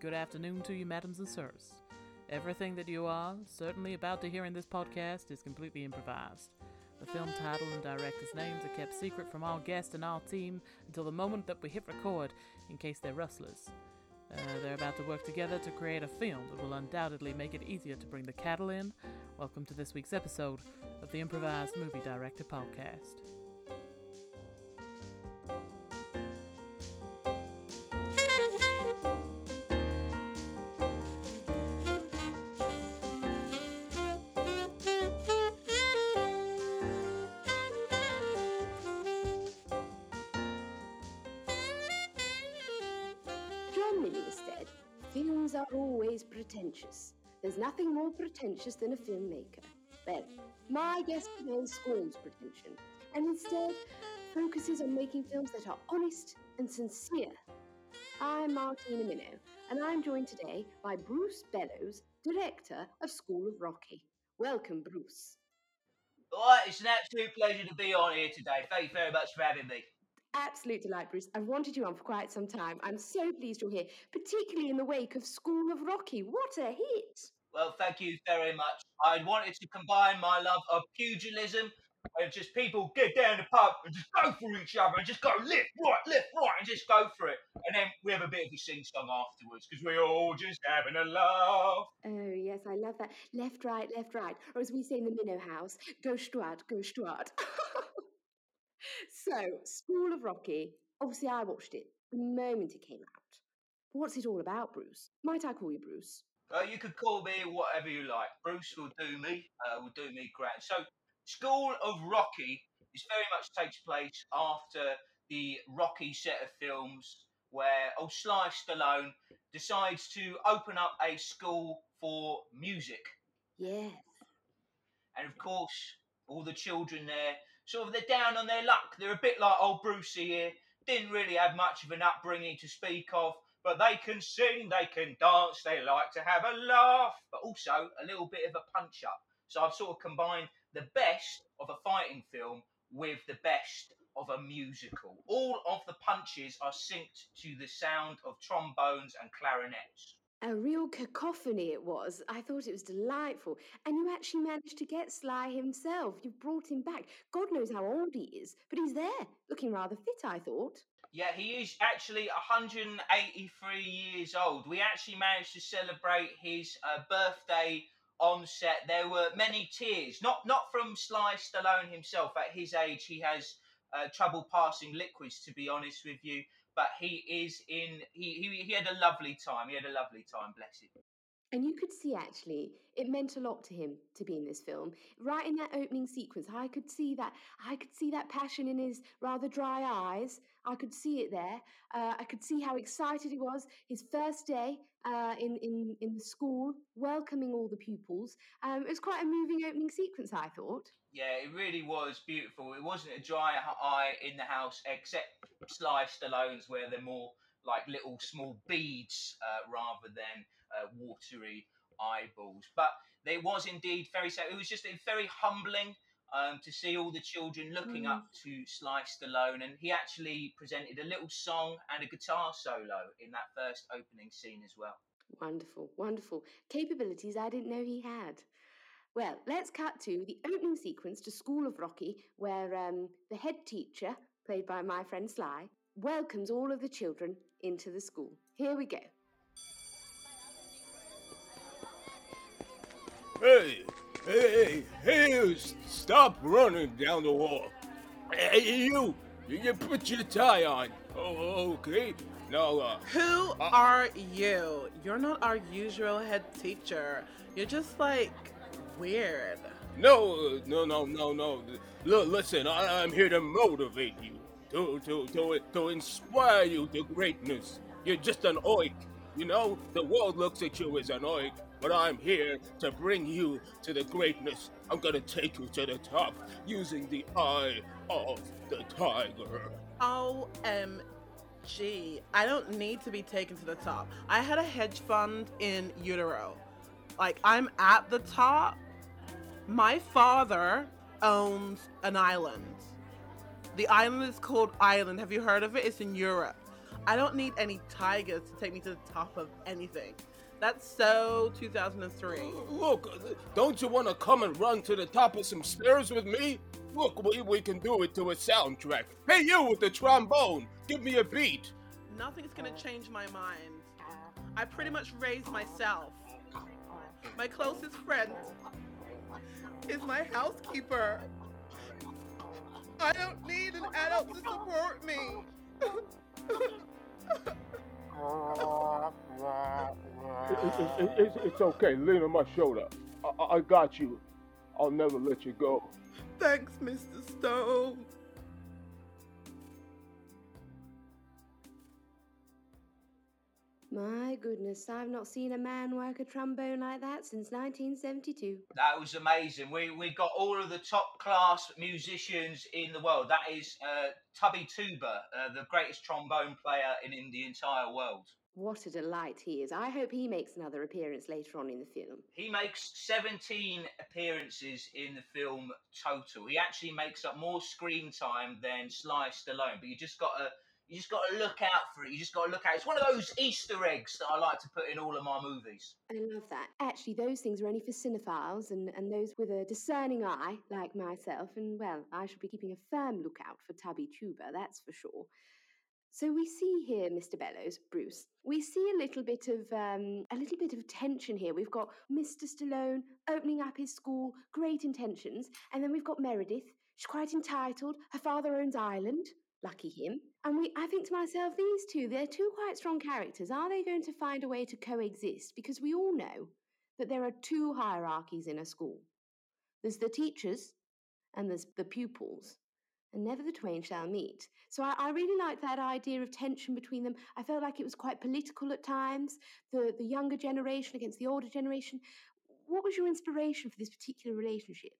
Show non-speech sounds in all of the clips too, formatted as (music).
Good afternoon to you, madams and sirs. Everything that you are certainly about to hear in this podcast is completely improvised. The film title and director's names are kept secret from our guest and our team until the moment that we hit record, in case they're rustlers. Uh, they're about to work together to create a film that will undoubtedly make it easier to bring the cattle in. Welcome to this week's episode of the Improvised Movie Director Podcast. Are always pretentious. There's nothing more pretentious than a filmmaker. Well, my guest today scorns pretension and instead focuses on making films that are honest and sincere. I'm Martina Minow, and I'm joined today by Bruce Bellows, director of School of Rocky. Welcome, Bruce. It's an absolute pleasure to be on here today. Thank you very much for having me. Absolute delight, Bruce. I've wanted you on for quite some time. I'm so pleased you're here, particularly in the wake of School of Rocky. What a hit! Well, thank you very much. I wanted to combine my love of pugilism and just people get down the pub and just go for each other and just go left, right, left, right, and just go for it. And then we have a bit of a sing song afterwards because we're all just having a laugh. Oh, yes, I love that. Left, right, left, right. Or as we say in the Minow House, go Stuart, go Stuart. (laughs) so, School of Rocky. Obviously, I watched it the moment it came out. What's it all about, Bruce? Might I call you Bruce? Uh, you could call me whatever you like. Bruce will do me. Uh, will do me grand. So, School of Rocky is very much takes place after the Rocky set of films, where old Sly Stallone decides to open up a school for music, Yes. and of course, all the children there, sort of they're down on their luck. They're a bit like old Brucey here. Didn't really have much of an upbringing to speak of, but they can sing, they can dance, they like to have a laugh, but also a little bit of a punch up. So I've sort of combined the best of a fighting film with the best of a musical. All of the punches are synced to the sound of trombones and clarinets. A real cacophony it was. I thought it was delightful. And you actually managed to get Sly himself. You brought him back. God knows how old he is, but he's there, looking rather fit, I thought. Yeah, he is actually 183 years old. We actually managed to celebrate his uh, birthday on set. There were many tears, not not from Sly Stallone himself. At his age, he has uh, trouble passing liquids, to be honest with you. But he is in. He, he he had a lovely time. He had a lovely time. Bless him. And you could see actually, it meant a lot to him to be in this film. Right in that opening sequence, I could see that. I could see that passion in his rather dry eyes. I could see it there. Uh, I could see how excited he was. His first day uh, in in in the school, welcoming all the pupils. Um, it was quite a moving opening sequence, I thought. Yeah, it really was beautiful. It wasn't a dry eye in the house, except Sly Stallone's, where they're more like little small beads uh, rather than uh, watery eyeballs. But it was indeed very sad. It was just a very humbling um, to see all the children looking Mm. up to Sly Stallone, and he actually presented a little song and a guitar solo in that first opening scene as well. Wonderful, wonderful capabilities I didn't know he had. Well, let's cut to the opening sequence to School of Rocky, where um, the head teacher, played by my friend Sly, welcomes all of the children into the school. Here we go. Hey, hey, hey, you stop running down the hall. Hey, you, you you put your tie on. Oh, okay. Now, uh, Who are you? You're not our usual head teacher. You're just like weird. no, uh, no, no, no, no. L- listen, I- I'm here to motivate you, to, to, to, to inspire you to greatness. You're just an oik. You know, the world looks at you as an oik, but I'm here to bring you to the greatness. I'm gonna take you to the top using the eye of the tiger. OMG. I don't need to be taken to the top. I had a hedge fund in utero. Like, I'm at the top. My father owns an island. The island is called Ireland. Have you heard of it? It's in Europe. I don't need any tigers to take me to the top of anything. That's so 2003. Look, don't you want to come and run to the top of some stairs with me? Look, we, we can do it to a soundtrack. Hey, you with the trombone, give me a beat. Nothing's gonna change my mind. I pretty much raised myself. My closest friend is my housekeeper. I don't need an adult to support me. It- it- it- it's, it's okay. Lean on my shoulder. I, I- I got you. I'll never let you go. Thanks, Mr. Stone. My goodness, I've not seen a man work a trombone like that since 1972. That was amazing. We we got all of the top class musicians in the world. That is uh, Tubby Tuba, uh, the greatest trombone player in, in the entire world. What a delight he is. I hope he makes another appearance later on in the film. He makes 17 appearances in the film total. He actually makes up more screen time than Sly Stallone. But you just got to you just got to look out for it. You just got to look out. It's one of those Easter eggs that I like to put in all of my movies. I love that. Actually, those things are only for cinephiles and, and those with a discerning eye, like myself. And, well, I shall be keeping a firm lookout for Tubby Tuba, that's for sure. So we see here, Mr. Bellows, Bruce. We see a little bit of um, a little bit of tension here. We've got Mr. Stallone opening up his school, great intentions, and then we've got Meredith. She's quite entitled. Her father owns Ireland. Lucky him. And we, I think to myself, these two, they're two quite strong characters. Are they going to find a way to coexist? Because we all know that there are two hierarchies in a school. There's the teachers, and there's the pupils and never the twain shall meet. So I, I really liked that idea of tension between them. I felt like it was quite political at times, the, the younger generation against the older generation. What was your inspiration for this particular relationship?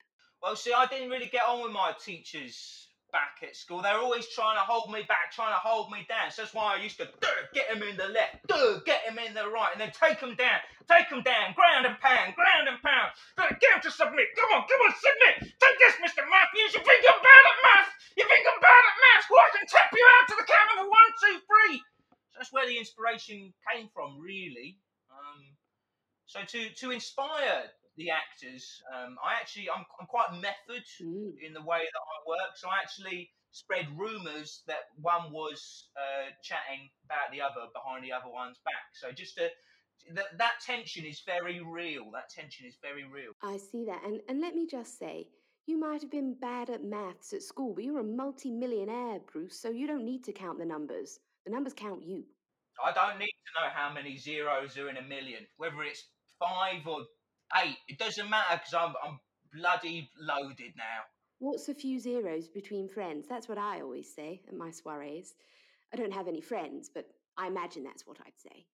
Well, see, I didn't really get on with my teachers back at school. They're always trying to hold me back, trying to hold me down. So that's why I used to get him in the left, get him in the right, and then take him down, take him down, ground and pound, ground and pound. Get him to submit. Come on, come on, submit. Take this, Mr. Matthews. You think I'm bad at math? You think I'm bad at math? Well, I can tap you out to the count of one, two, three. So that's where the inspiration came from, really. Um, so to to inspire the actors, um, I actually I'm, I'm quite method Mm. in the way that I work. So I actually spread rumours that one was uh, chatting about the other behind the other one's back. So just that that tension is very real. That tension is very real. I see that. And, and let me just say, you might have been bad at maths at school, but you're a multi-millionaire, Bruce, so you don't need to count the numbers. The numbers count you. I don't need to know how many zeros are in a million, whether it's five or eight. It doesn't matter because I'm I'm bloody loaded now. What's a few zeros between friends? That's what I always say at my soirees. I don't have any friends, but I imagine that's what I'd say.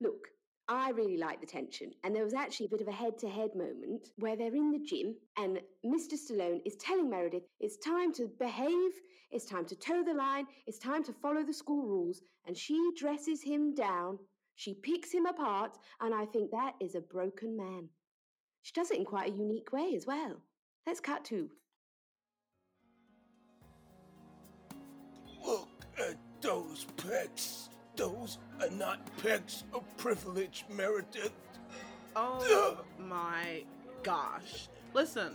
Look, I really like the tension, and there was actually a bit of a head to head moment where they're in the gym, and Mr. Stallone is telling Meredith it's time to behave, it's time to toe the line, it's time to follow the school rules, and she dresses him down, she picks him apart, and I think that is a broken man. She does it in quite a unique way as well. Let's cut to Look at those pecs. Those are not pecs of privilege, Meredith. Oh my gosh. Listen,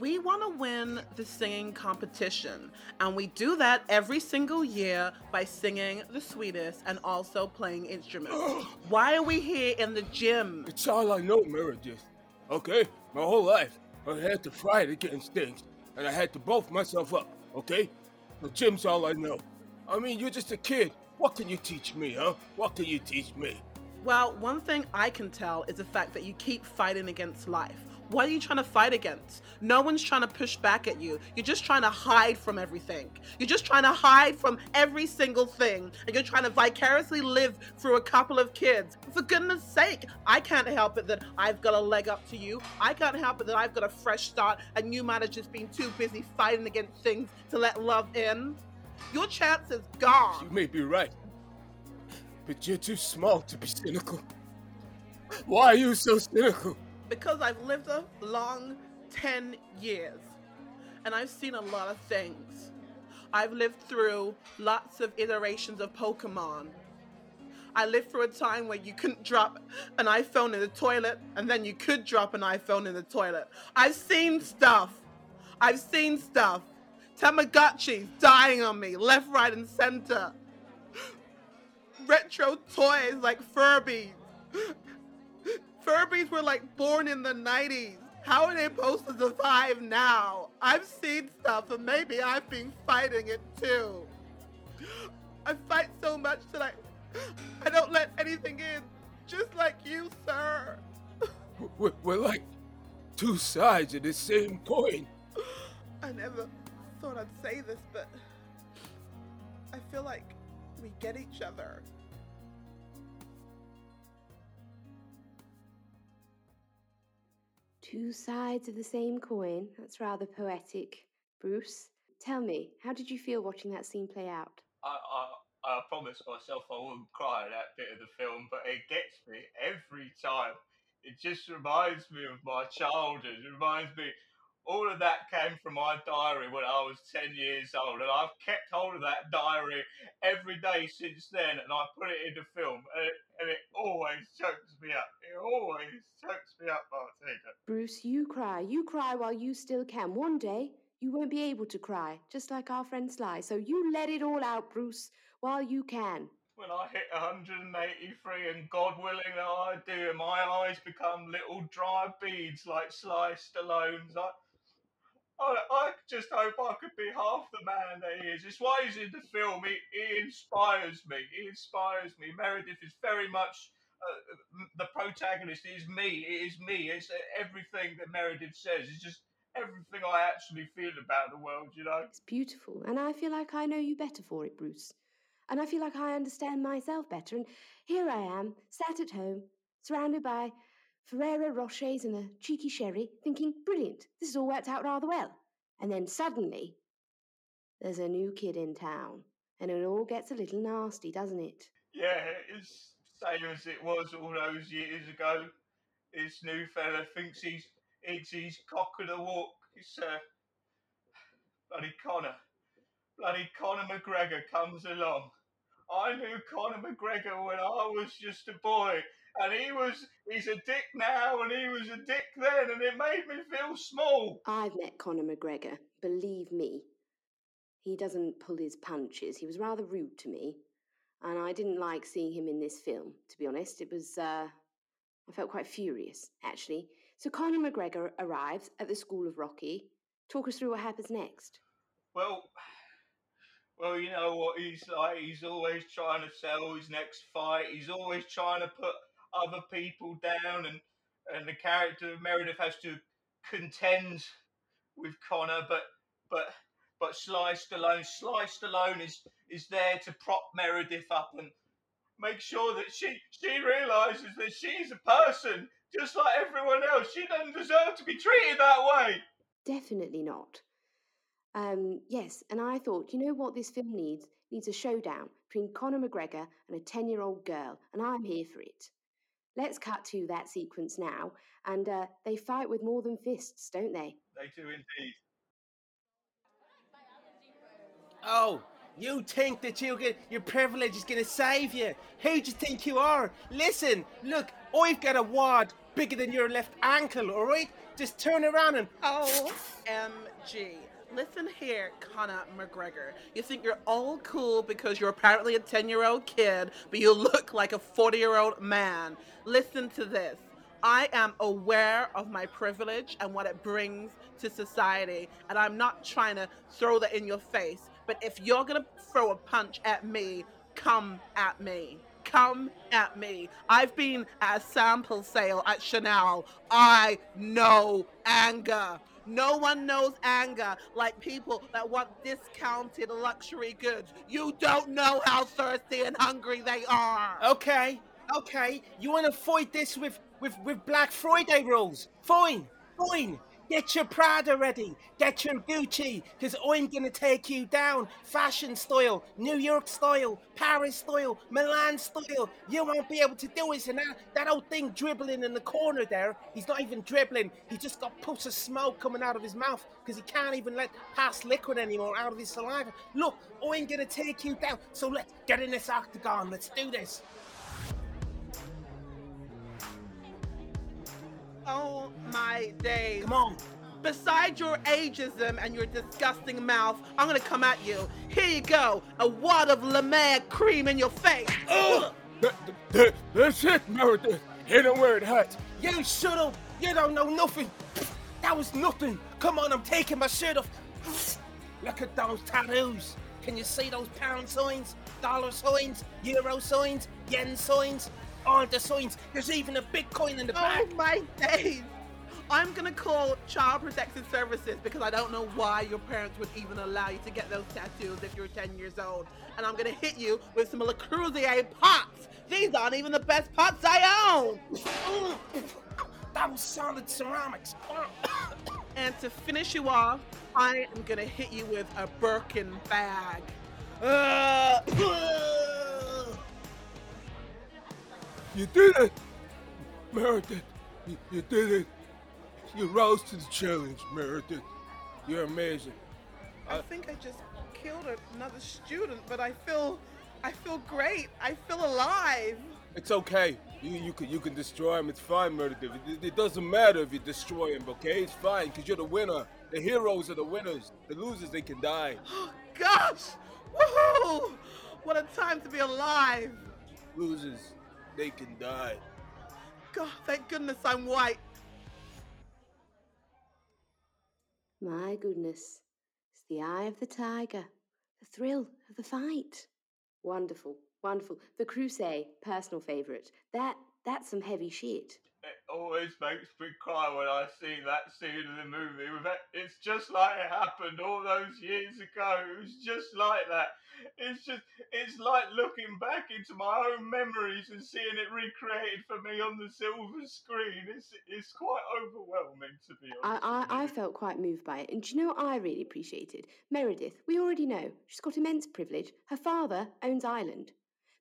we want to win the singing competition, and we do that every single year by singing the sweetest and also playing instruments. Why are we here in the gym? It's all I know, Meredith. Okay? My whole life, I had to fight against things, and I had to bulk myself up, okay? The gym's all I know. I mean, you're just a kid. What can you teach me, huh? What can you teach me? Well, one thing I can tell is the fact that you keep fighting against life. What are you trying to fight against? No one's trying to push back at you. You're just trying to hide from everything. You're just trying to hide from every single thing. And you're trying to vicariously live through a couple of kids. For goodness sake, I can't help it that I've got a leg up to you. I can't help it that I've got a fresh start and you might have just been too busy fighting against things to let love in. Your chance is gone. You may be right, but you're too small to be cynical. Why are you so cynical? Because I've lived a long 10 years and I've seen a lot of things. I've lived through lots of iterations of Pokemon. I lived through a time where you couldn't drop an iPhone in the toilet and then you could drop an iPhone in the toilet. I've seen stuff. I've seen stuff. Tamagotchis dying on me, left, right, and center. (gasps) Retro toys like Furbies. Furbies were like born in the 90s. How are they supposed to survive now? I've seen stuff and maybe I've been fighting it too. I fight so much that I I don't let anything in. Just like you, sir. (laughs) We're, we're like two sides of the same coin. I never thought I'd say this, but I feel like we get each other. Two sides of the same coin. That's rather poetic. Bruce, tell me, how did you feel watching that scene play out? I, I, I promised myself I wouldn't cry at that bit of the film, but it gets me every time. It just reminds me of my childhood. It reminds me all of that came from my diary when I was 10 years old, and I've kept hold of that diary every day since then, and I put it into film, and it, and it always chokes me up. It always chokes me up, Martina. Bruce, you cry. You cry while you still can. One day, you won't be able to cry, just like our friend Sly. So you let it all out, Bruce, while you can. When I hit 183, and God willing that I do, and my eyes become little dry beads like Sly Stallone's. I, I, I just hope I could be half the man that he is. It's why he's in the film. He, he inspires me. He inspires me. Meredith is very much uh, the protagonist. Is me. It is me. It's uh, everything that Meredith says. It's just everything I actually feel about the world. You know. It's beautiful, and I feel like I know you better for it, Bruce. And I feel like I understand myself better. And here I am, sat at home, surrounded by Ferrero Rochers and a cheeky sherry, thinking, brilliant, this has all worked out rather well. And then suddenly, there's a new kid in town, and it all gets a little nasty, doesn't it? Yeah, it's same as it was all those years ago. This new fella thinks he's it's his cock of the walk. It's uh, bloody Conor. bloody Conor McGregor comes along. I knew Conor McGregor when I was just a boy, and he was he's a dick now and he was a dick then and it made me feel small. I've met Conor McGregor, believe me. He doesn't pull his punches. He was rather rude to me. And I didn't like seeing him in this film, to be honest. It was uh I felt quite furious, actually. So Conor McGregor arrives at the School of Rocky. Talk us through what happens next. Well, well, you know what he's like. He's always trying to sell his next fight. He's always trying to put other people down, and and the character of Meredith has to contend with Conor, but but but Sly Stallone, Sly Stallone is is there to prop Meredith up and make sure that she she realizes that she's a person just like everyone else. She doesn't deserve to be treated that way. Definitely not. Um, yes, and I thought, you know what this film needs? Needs a showdown between Conor McGregor and a 10 year old girl, and I'm here for it. Let's cut to that sequence now, and uh, they fight with more than fists, don't they? They do indeed. Oh, you think that you get your privilege is gonna save you? Who do you think you are? Listen, look, I've got a wad bigger than your left ankle, alright? Just turn around and Oh, OMG. Listen here, Conor McGregor. You think you're all cool because you're apparently a 10 year old kid, but you look like a 40 year old man. Listen to this. I am aware of my privilege and what it brings to society, and I'm not trying to throw that in your face. But if you're gonna throw a punch at me, come at me. Come at me. I've been at a sample sale at Chanel. I know anger. No one knows anger like people that want discounted luxury goods. You don't know how thirsty and hungry they are. Okay, okay. You wanna fight this with with with Black Friday rules? Fine, fine. Get your Prada ready. Get your Gucci, because I'm going to take you down. Fashion style, New York style, Paris style, Milan style. You won't be able to do it. And that, that old thing dribbling in the corner there, he's not even dribbling. He just got puffs of smoke coming out of his mouth because he can't even let pass liquid anymore out of his saliva. Look, I'm going to take you down. So let's get in this octagon. Let's do this. Oh my days. Come on. Besides your ageism and your disgusting mouth, I'm gonna come at you. Here you go, a wad of La Mer cream in your face. Ugh. That, that, that's it, Meredith. Hit him where it hurts. You shut up! You don't know nothing! That was nothing! Come on, I'm taking my shirt off! Look at those tattoos! Can you see those pound signs? Dollar signs? Euro signs? Yen signs? All the signs! There's even a Bitcoin in the back! Oh my days. I'm gonna call Child Protective Services because I don't know why your parents would even allow you to get those tattoos if you're 10 years old. And I'm gonna hit you with some Le Creuset pots. These aren't even the best pots I own. That was solid ceramics! And to finish you off, I am gonna hit you with a Birkin bag. Uh, You did it! Meredith, you, you did it. You rose to the challenge, Meredith. You're amazing. I think I just killed another student, but I feel, I feel great. I feel alive. It's okay. You, you can you can destroy him. It's fine, Meredith. It, it doesn't matter if you destroy him, okay? It's fine because you're the winner. The heroes are the winners. The losers they can die. (gasps) Gosh! Woohoo! What a time to be alive! Losers they can die. God, thank goodness I'm white. My goodness. It's the eye of the tiger, the thrill of the fight. Wonderful, wonderful. The Creuset, personal favourite. That that's some heavy shit. It always makes me cry when I see that scene in the movie. It's just like it happened all those years ago. It was just like that. It's just, it's like looking back into my own memories and seeing it recreated for me on the silver screen. It's, it's quite overwhelming to be honest. I, I, I felt quite moved by it. And do you know what I really appreciated? Meredith, we already know. She's got immense privilege. Her father owns Ireland.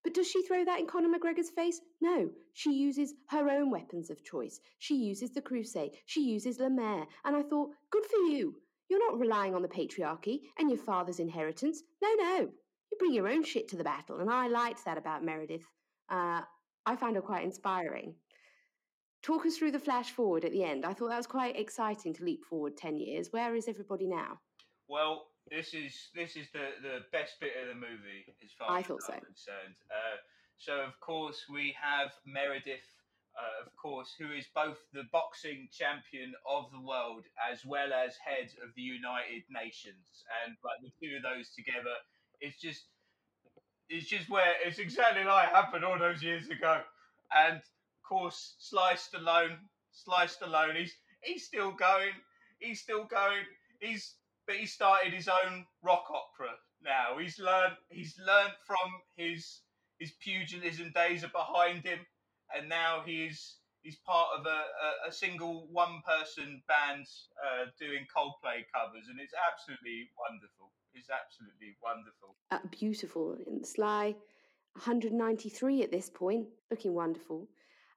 But does she throw that in Conor McGregor's face? No. She uses her own weapons of choice. She uses the Creuset. She uses Mer. And I thought, good for you. You're not relying on the patriarchy and your father's inheritance. No, no. You bring your own shit to the battle. And I liked that about Meredith. Uh, I found her quite inspiring. Talk us through the flash forward at the end. I thought that was quite exciting to leap forward 10 years. Where is everybody now? Well, this is this is the, the best bit of the movie as far I as thought I'm so. concerned. Uh, so of course we have Meredith, uh, of course, who is both the boxing champion of the world as well as head of the United Nations, and like the two of those together, it's just it's just where it's exactly like it happened all those years ago. And of course, Sly Stallone, Sly Stallone. he's he's still going, he's still going, he's but he started his own rock opera now. He's learned he's learned from his his pugilism days are behind him, and now he's he's part of a, a, a single one person band uh, doing Coldplay covers, and it's absolutely wonderful. It's absolutely wonderful. Uh, beautiful. And Sly, 193 at this point, looking wonderful.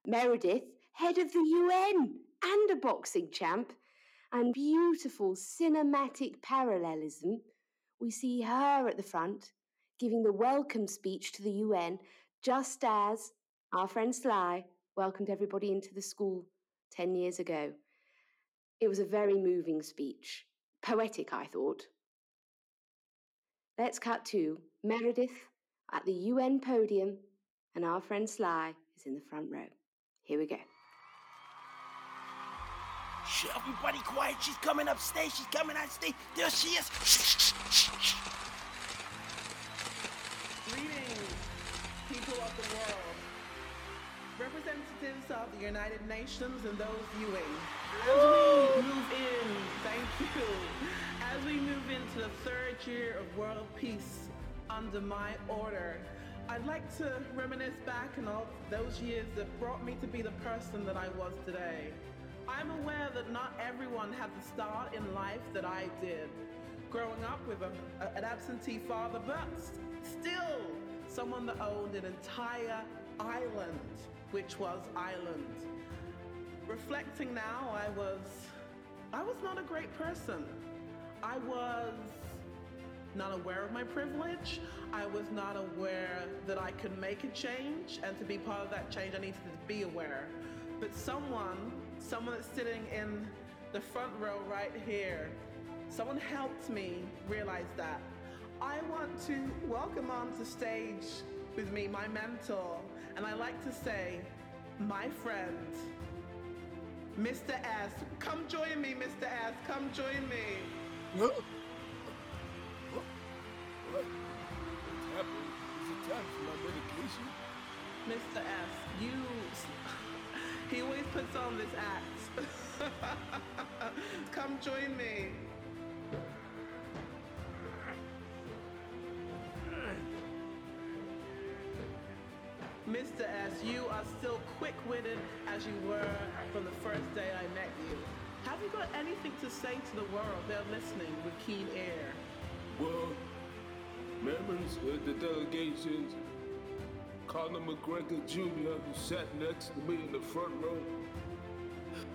Meredith, head of the UN and a boxing champ. And beautiful cinematic parallelism. We see her at the front giving the welcome speech to the UN, just as our friend Sly welcomed everybody into the school 10 years ago. It was a very moving speech. Poetic, I thought. Let's cut to Meredith at the UN podium, and our friend Sly is in the front row. Here we go. Shh, everybody quiet. She's coming upstairs. She's coming stage. There she is. Shh, shh, shh, shh. Greetings, people of the world, representatives of the United Nations and those viewing. As we move in, thank you. As we move into the third year of world peace under my order, I'd like to reminisce back on all those years that brought me to be the person that I was today. I'm aware that not everyone had the start in life that I did. Growing up with a, a- an absentee father, but still someone that owned an entire island, which was Ireland. Reflecting now, I was I was not a great person. I was not aware of my privilege. I was not aware that I could make a change, and to be part of that change, I needed to be aware. But someone, someone that's sitting in the front row right here, someone helped me realize that. I want to welcome onto stage with me my mentor, and I like to say, my friend, Mr. S. Come join me, Mr. S. Come join me. Huh? What? What? What's it my medication? Mr. S, you. He always puts on this act. (laughs) Come join me. Mr. S, you are still quick witted as you were from the first day I met you. Have you got anything to say to the world? They're listening with keen ear. Well, members of the delegations, Conor McGregor Jr., who sat next to me in the front row,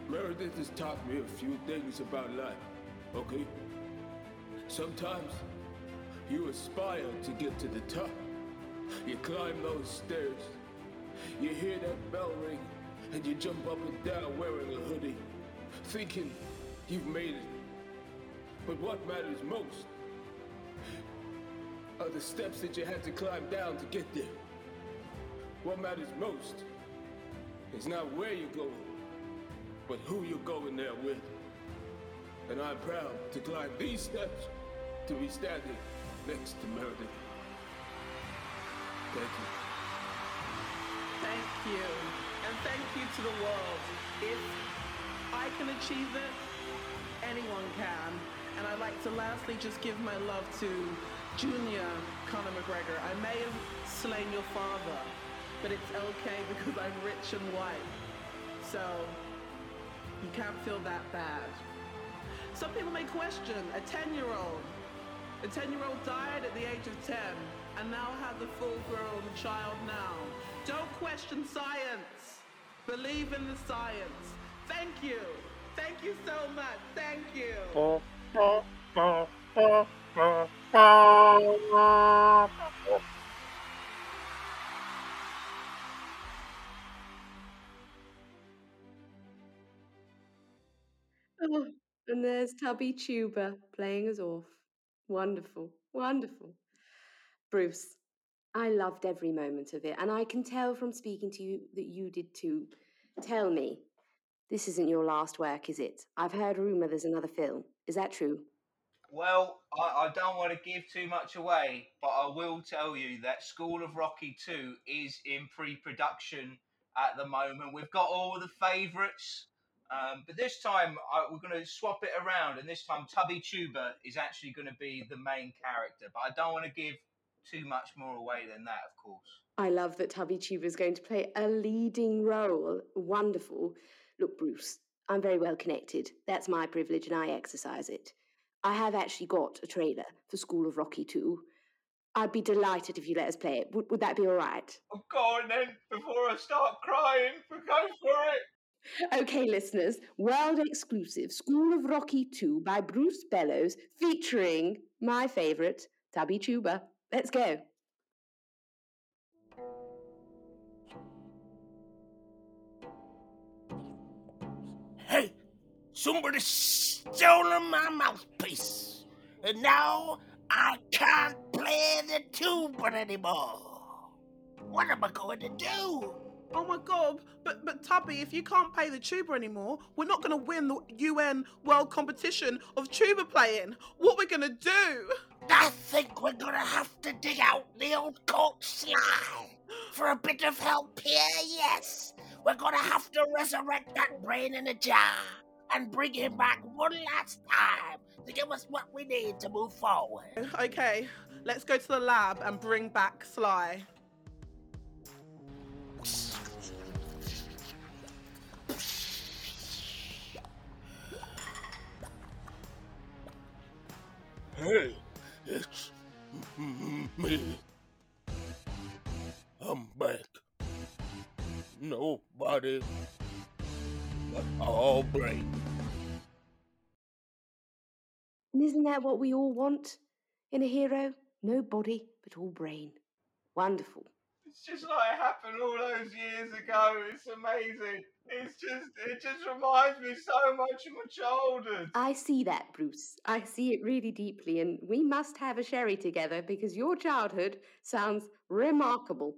Meredith has taught me a few things about life, okay? Sometimes you aspire to get to the top. You climb those stairs, you hear that bell ring, and you jump up and down wearing a hoodie, thinking you've made it. But what matters most are the steps that you had to climb down to get there. What matters most is not where you're going, but who you're going there with. And I'm proud to climb these steps to be standing next to Meredith. Thank you. Thank you. And thank you to the world. If I can achieve it, anyone can. And I'd like to lastly just give my love to Junior Conor McGregor. I may have slain your father, but it's okay because I'm rich and white. So you can't feel that bad. Some people may question a 10 year old. A 10 year old died at the age of 10 and now has a full grown child now. Don't question science. Believe in the science. Thank you. Thank you so much. Thank you. There's Tubby Tuba playing us off. Wonderful, wonderful. Bruce, I loved every moment of it, and I can tell from speaking to you that you did too. Tell me, this isn't your last work, is it? I've heard rumour there's another film. Is that true? Well, I, I don't want to give too much away, but I will tell you that School of Rocky 2 is in pre production at the moment. We've got all the favourites, um, but this time I, we're going to swap it around, and this time Tubby Tuba is actually going to be the main character. But I don't want to give too much more away than that, of course. I love that Tubby Tuba is going to play a leading role. Wonderful. Look, Bruce, I'm very well connected. That's my privilege, and I exercise it. I have actually got a trailer for School of Rocky 2. I'd be delighted if you let us play it. Would, would that be all right? Oh, go on then, before I start crying, go for it. Okay, listeners, world exclusive School of Rocky 2 by Bruce Bellows featuring my favourite, Tubby Tuba. Let's go. Hey, somebody stolen my mouthpiece. And now I can't play the tuba anymore. What am I going to do? Oh my god, but but Tubby, if you can't play the tuba anymore, we're not gonna win the UN World Competition of tuba playing. What are we're gonna do? I think we're gonna have to dig out the old coach slide. For a bit of help here, yes. We're gonna have to resurrect that brain in a jar and bring him back one last time to give us what we need to move forward. Okay, let's go to the lab and bring back Sly. Hey, it's me. I'm back. Nobody but all brain. And isn't that what we all want in a hero? No body, but all brain. Wonderful. It's just like it happened all those years ago. It's amazing. It's just, it just reminds me so much of my childhood. I see that, Bruce. I see it really deeply, and we must have a sherry together because your childhood sounds remarkable.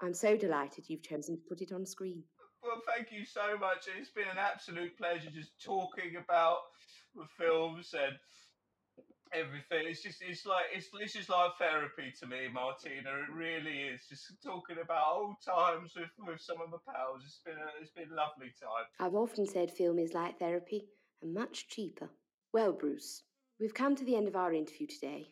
I'm so delighted you've chosen to put it on screen. Well, thank you so much. It's been an absolute pleasure just talking about the films and everything. It's just, it's like, it's, it's just like therapy to me, Martina. It really is. Just talking about old times with, with some of my pals. It's been, a, it's been a lovely time. I've often said film is like therapy and much cheaper. Well, Bruce, we've come to the end of our interview today.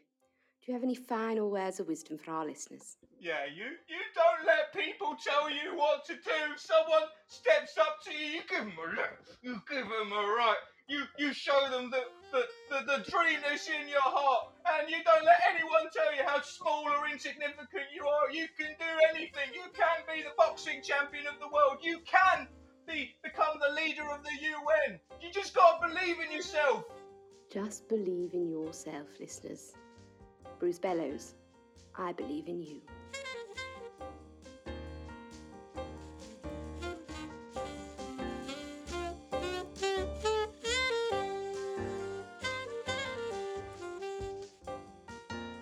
Do you have any final words of wisdom for our listeners? Yeah, you, you don't let people tell you what to do. Someone steps up to you, you give them a look, you give them a right. You, you show them the, the, the, the dream that's in your heart, and you don't let anyone tell you how small or insignificant you are. You can do anything. You can be the boxing champion of the world. You can be become the leader of the UN. You just gotta believe in yourself. Just believe in yourself, listeners. Bruce Bellows, I believe in you.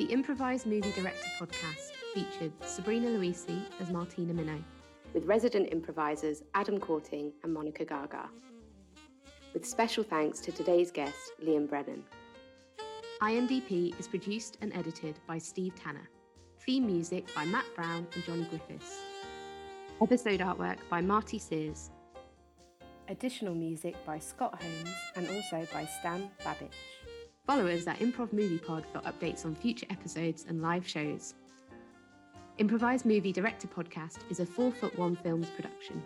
The Improvised Movie Director podcast featured Sabrina Luisi as Martina Minow, with resident improvisers Adam Courting and Monica Gaga. With special thanks to today's guest, Liam Brennan. IMDP is produced and edited by Steve Tanner. Theme music by Matt Brown and Johnny Griffiths. Episode artwork by Marty Sears. Additional music by Scott Holmes and also by Stan Babbage. Follow us at Improv Movie Pod for updates on future episodes and live shows. Improvised Movie Director Podcast is a 4 Foot 1 Films production.